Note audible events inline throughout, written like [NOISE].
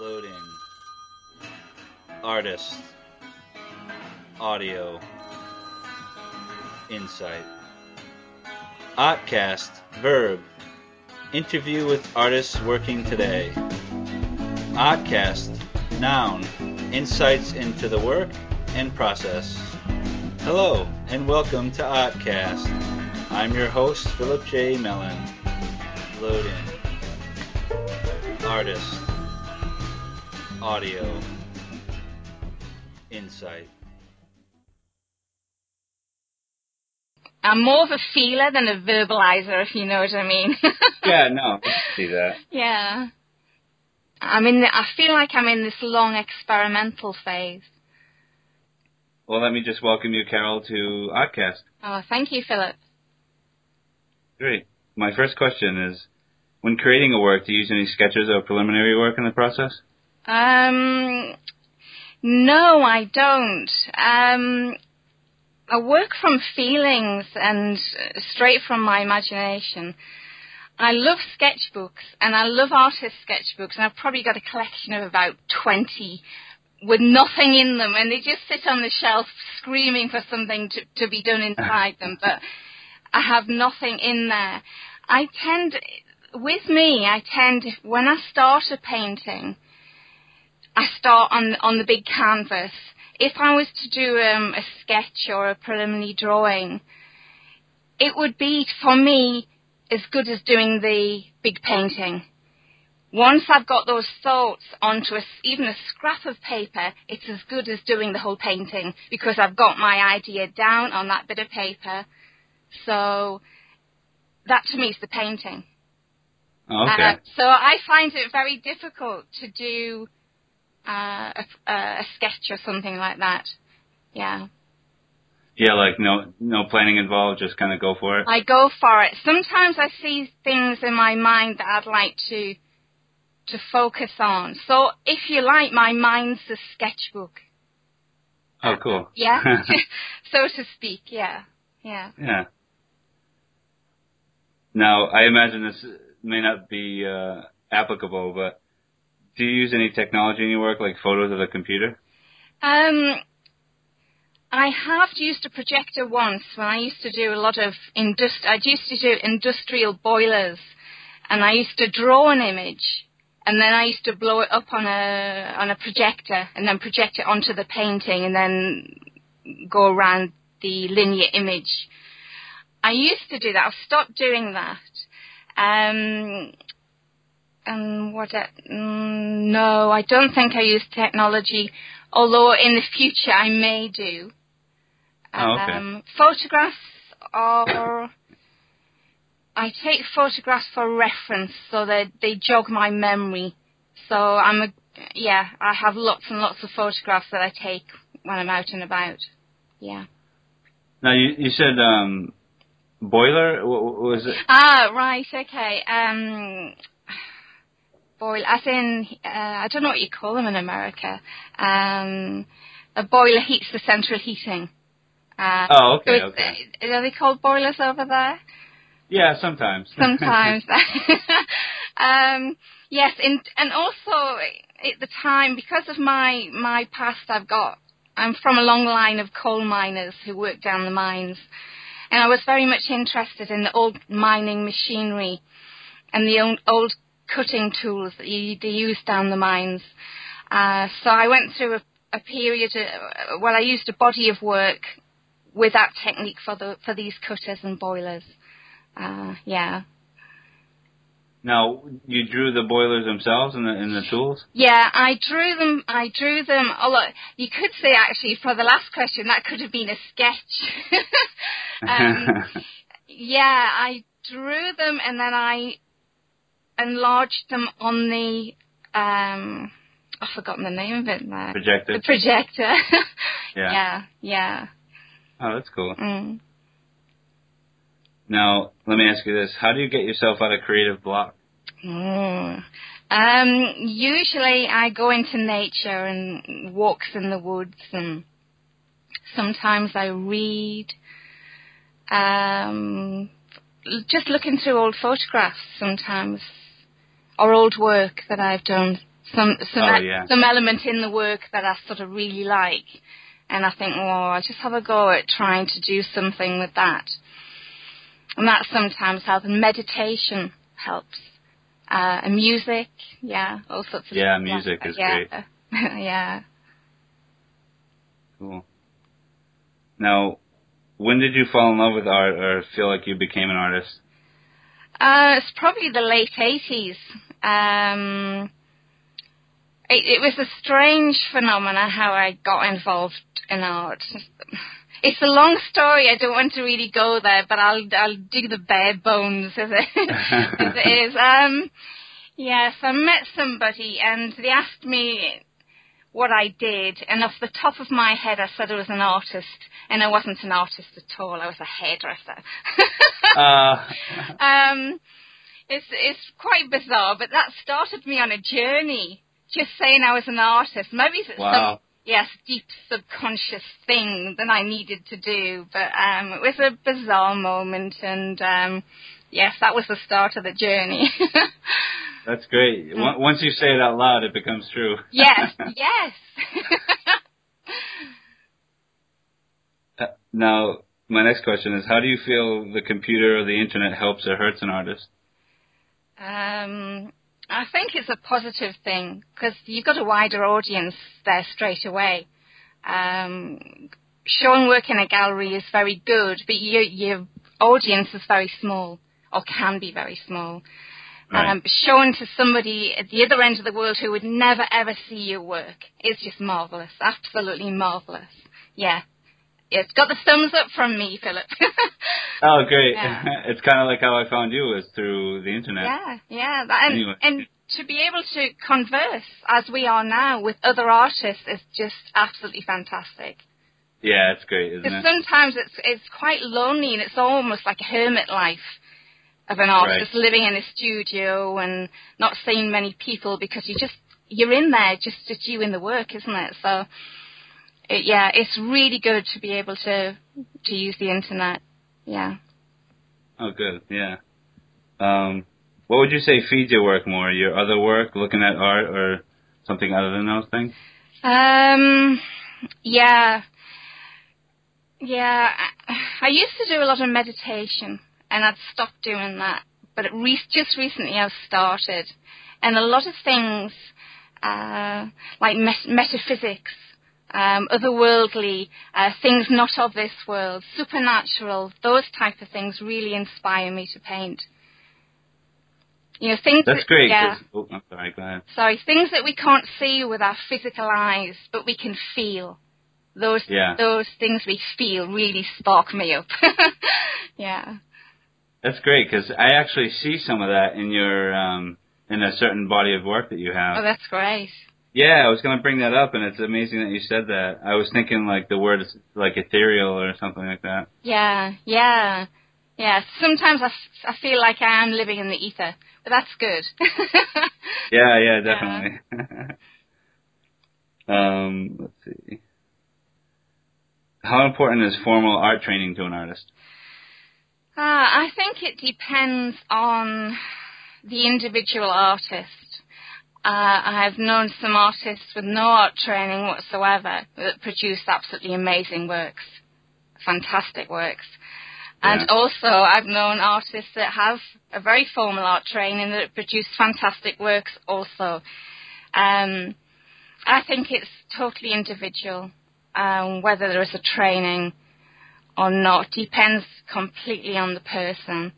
Loading. Artist. Audio. Insight. Artcast. Verb. Interview with artists working today. Artcast. Noun. Insights into the work and process. Hello, and welcome to Artcast. I'm your host, Philip J. Mellon. Loading. Artist. Audio. Insight. I'm more of a feeler than a verbalizer, if you know what I mean. [LAUGHS] yeah, no, I see that. Yeah. I'm in. The, I feel like I'm in this long experimental phase. Well, let me just welcome you, Carol, to Artcast. Oh, thank you, Philip. Great. My first question is, when creating a work, do you use any sketches or preliminary work in the process? Um, no, I don't. Um, I work from feelings and straight from my imagination. I love sketchbooks and I love artist sketchbooks and I've probably got a collection of about 20 with nothing in them and they just sit on the shelf screaming for something to, to be done inside them but I have nothing in there. I tend, with me, I tend, when I start a painting, I start on, on the big canvas. If I was to do um, a sketch or a preliminary drawing, it would be, for me, as good as doing the big painting. Once I've got those thoughts onto a, even a scrap of paper, it's as good as doing the whole painting because I've got my idea down on that bit of paper. So that to me is the painting. Okay. Uh, so I find it very difficult to do uh, a, a sketch or something like that. Yeah. Yeah, like no no planning involved, just kind of go for it. I go for it. Sometimes I see things in my mind that I'd like to to focus on. So if you like, my mind's a sketchbook. Oh, cool. Yeah, [LAUGHS] [LAUGHS] so to speak. Yeah, yeah. Yeah. Now, I imagine this may not be uh, applicable, but do you use any technology in your work, like photos of the computer? Um, I have used a projector once when I used to do a lot of indust. I used to do industrial boilers, and I used to draw an image, and then I used to blow it up on a on a projector, and then project it onto the painting, and then go around the linear image. I used to do that. I've stopped doing that. Um, and what? I, mm, no, I don't think I use technology. Although in the future I may do. Oh, okay. Um, photographs are. I take photographs for reference, so that they jog my memory. So I'm a yeah. I have lots and lots of photographs that I take when I'm out and about. Yeah. Now, you you said um, boiler. What, what was it? Ah, right. Okay. Um, boil, as in, uh, I don't know what you call them in America. Um, a boiler heats the central heating. Uh, Oh, okay, so okay. uh, Are they called boilers over there? Yeah, sometimes. [LAUGHS] Sometimes. [LAUGHS] um, yes, in, and also at the time, because of my my past, I've got. I'm from a long line of coal miners who work down the mines, and I was very much interested in the old mining machinery and the old, old cutting tools that you, they use down the mines. Uh, so I went through a, a period. Uh, well, I used a body of work with that technique for the for these cutters and boilers. Uh, yeah. Now, you drew the boilers themselves and the and the tools. Yeah, I drew them. I drew them. Although you could say actually for the last question that could have been a sketch. [LAUGHS] um, [LAUGHS] yeah, I drew them and then I enlarged them on the. Um, I've forgotten the name of it. Projector. The projector. [LAUGHS] Yeah. yeah, yeah. Oh, that's cool. Mm. Now, let me ask you this: How do you get yourself out of creative block? Mm. Um, usually I go into nature and walks in the woods and sometimes I read. Um, just looking through old photographs sometimes or old work that I've done some some oh, yeah. some element in the work that I sort of really like, and I think, well, I'll just have a go at trying to do something with that, and that sometimes helps. And meditation helps, uh, and music, yeah, all sorts of yeah, music like is yeah. great. [LAUGHS] yeah. Cool. Now, when did you fall in love with art, or feel like you became an artist? Uh, it's probably the late 80s. Um, it, it was a strange phenomenon how I got involved in art. It's a long story. I don't want to really go there, but I'll I'll do the bare bones as it, [LAUGHS] as it is. [LAUGHS] Um, yes, I met somebody and they asked me what I did, and off the top of my head, I said I was an artist, and I wasn't an artist at all. I was a hairdresser. [LAUGHS] uh. um, it's it's quite bizarre, but that started me on a journey. Just saying I was an artist. Maybe it's wow. some yes deep subconscious thing that I needed to do, but um, it was a bizarre moment, and um, yes, that was the start of the journey. [LAUGHS] That's great. Mm. Once you say it out loud, it becomes true. yes, [LAUGHS] yes. [LAUGHS] uh, now, my next question is: How do you feel the computer or the internet helps or hurts an artist? Um, I think it's a positive thing because you've got a wider audience there straight away. Um, showing work in a gallery is very good, but your, your audience is very small or can be very small. Right. Um, showing to somebody at the other end of the world who would never ever see your work is just marvelous, absolutely marvelous. Yeah, it's got the thumbs up from me, Philip. [LAUGHS] oh, great! Yeah. [LAUGHS] It's kind of like how I found you was through the internet. Yeah, yeah, that, and Anyway. and to be able to converse as we are now with other artists is just absolutely fantastic. Yeah, it's great, isn't Because it? sometimes it's it's quite lonely and it's almost like a hermit life of an artist living in a studio and not seeing many people because you just you're in there just just you in the work, isn't it? So it, yeah, it's really good to be able to to use the internet. Yeah. Oh, good. Yeah. Um, what would you say feeds your work more? Your other work, looking at art, or something other than those things? Um. Yeah. Yeah. I, I used to do a lot of meditation, and I'd stopped doing that. But it re- just recently I've started, and a lot of things uh, like met- metaphysics um, otherworldly, uh, things not of this world, supernatural, those type of things really inspire me to paint. You know, things That's that, great. Yeah, 'cause- oh, I'm sorry. Go ahead. sorry, things that we can't see with our physical eyes, but we can feel. Those Yeah. those things we feel really spark me up. [LAUGHS] yeah. That's great because I actually see some of that in your um, in a certain body of work that you have. Oh, that's great. Yeah, I was going to bring that up, and it's amazing that you said that. I was thinking like the word is like ethereal or something like that. Yeah, yeah, yeah. Sometimes I, f- I feel like I am living in the ether, but that's good. [LAUGHS] Yeah, yeah, definitely. [LAUGHS] um, let's see. How important is formal art training to an artist? Uh, I think it depends on the individual artist. Uh, I have known some artists with no art training whatsoever that produce absolutely amazing works, fantastic works. And Yeah. also, I've known artists that have a very formal art training that produce fantastic works also. Um, I think it's totally individual, um, whether there is a training or not. Depends completely on the person.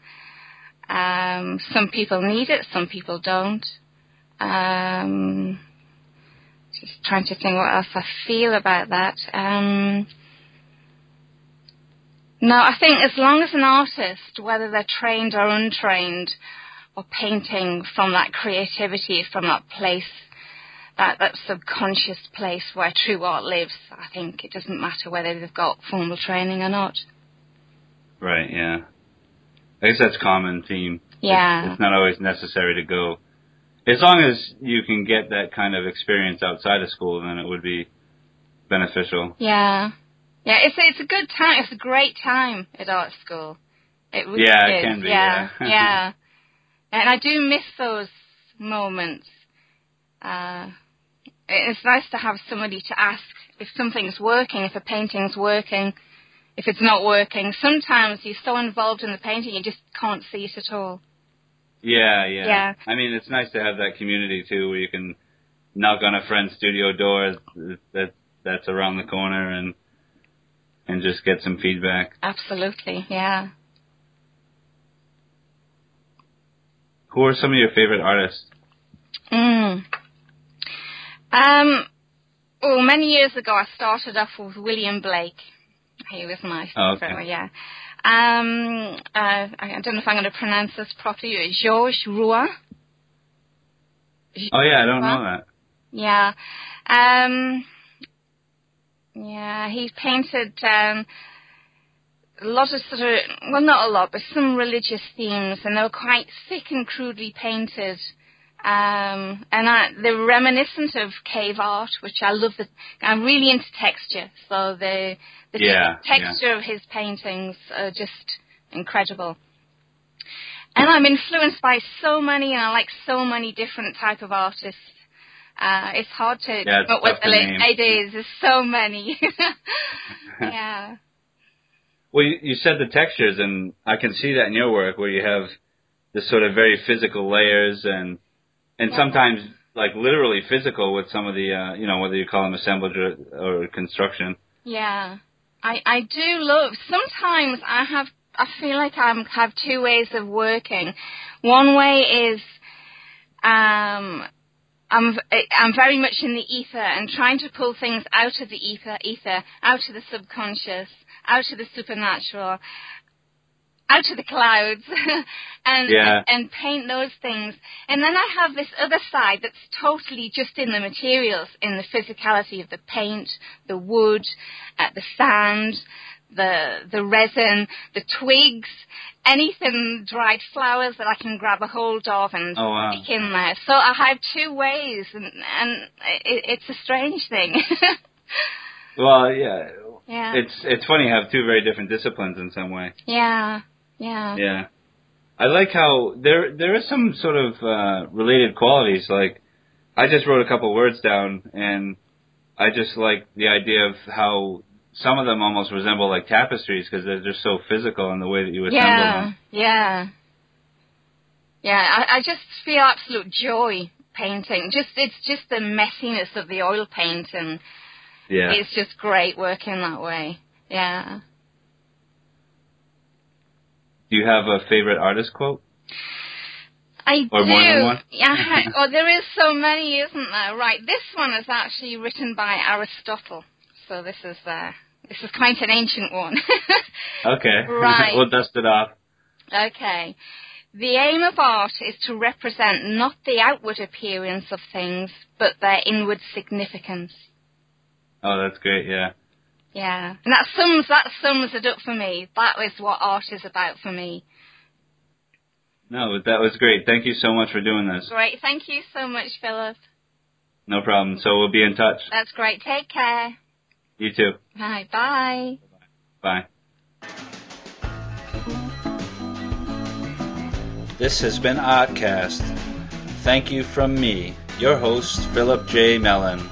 Um, some people need it, some people don't. Um, just trying to think what else I feel about that. Um, no, I think as long as an artist, whether they're trained or untrained, or painting from that creativity, from that place, that, that subconscious place where true art lives, I think it doesn't matter whether they've got formal training or not. Right. Yeah. I guess that's common theme. Yeah. It's, it's not always necessary to go. As long as you can get that kind of experience outside of school, then it would be beneficial. Yeah. Yeah, it's it's a good time. It's a great time at art school. It really Yeah, it is. can be, Yeah, yeah. [LAUGHS] yeah. And I do miss those moments. Uh, it's nice to have somebody to ask if something's working, if a painting's working, if it's not working. Sometimes you're so involved in the painting you just can't see it at all. Yeah, yeah. Yeah. I mean, it's nice to have that community too, where you can knock on a friend's studio door that that's around the corner and and just get some feedback. Absolutely, yeah. Who are some of your favorite artists? Mm. Um, well, many years ago, I started off with William Blake. He was my Oh, favorite, okay. yeah. Um, uh, I don't know if I'm going to pronounce this properly. Georges Rouault. Oh yeah, I don't know that. Yeah. Um, yeah, he painted um, a lot of sort of, well, not a lot, but some religious themes, and they were quite thick and crudely painted. Um, and I, they're reminiscent of cave art, which I love. The, I'm really into texture, so the the Yeah, texture of his paintings are just incredible. And I'm influenced by so many, and I like so many different type of artists. Uh, it's hard to Yeah, come up with the name. it is. There's so many. [LAUGHS] yeah. Well, you, you said the textures, and I can see that in your work, where you have this sort of very physical layers, and and Yeah. sometimes like literally physical with some of the, uh, you know, whether you call them assemblage or, or construction. Yeah, I I do love. Sometimes I have. I feel like I have two ways of working. One way is, um, I'm I'm very much in the ether and trying to pull things out of the ether, ether, out of the subconscious, out of the supernatural, out of the clouds, [LAUGHS] and, Yeah. and paint those things. And then I have this other side that's totally just in the materials, in the physicality of the paint, the wood, uh, the sand, the the resin, the twigs, anything dried flowers that I can grab a hold of and Oh wow. stick in there. So I have two ways, and and it, it's a strange thing. [LAUGHS] Well, yeah, yeah. it's it's funny you have two very different disciplines in some way. yeah. Yeah. Yeah. I like how there there is some sort of uh, related qualities. Like I just wrote a couple words down, and I just like the idea of how some of them almost resemble like tapestries because they're just so physical in the way that you assemble Yeah, them. yeah, yeah. I, I just feel absolute joy painting. Just it's just the messiness of the oil paint, and Yeah. it's just great working that way. Yeah. Do you have a favorite artist quote? I Or do. more than one? [LAUGHS] Yeah. oh, there is so many, isn't there? Right. This one is actually written by Aristotle. So this is uh, this is quite an ancient one. [LAUGHS] Okay. [LAUGHS] Right. we'll dust it off. Okay. The aim of art is to represent not the outward appearance of things, but their inward significance. Oh, that's great. Yeah. Yeah. And that sums that sums it up for me. That is what art is about for me. No, that was great. Thank you so much for doing this. Great. Thank you so much, Philip. No problem. So we'll be in touch. That's great. Take care. You too. Bye. Bye. Bye. This has been Artcast. Thank you from me, your host, Philip J. Mellon.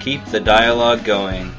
Keep the dialogue going.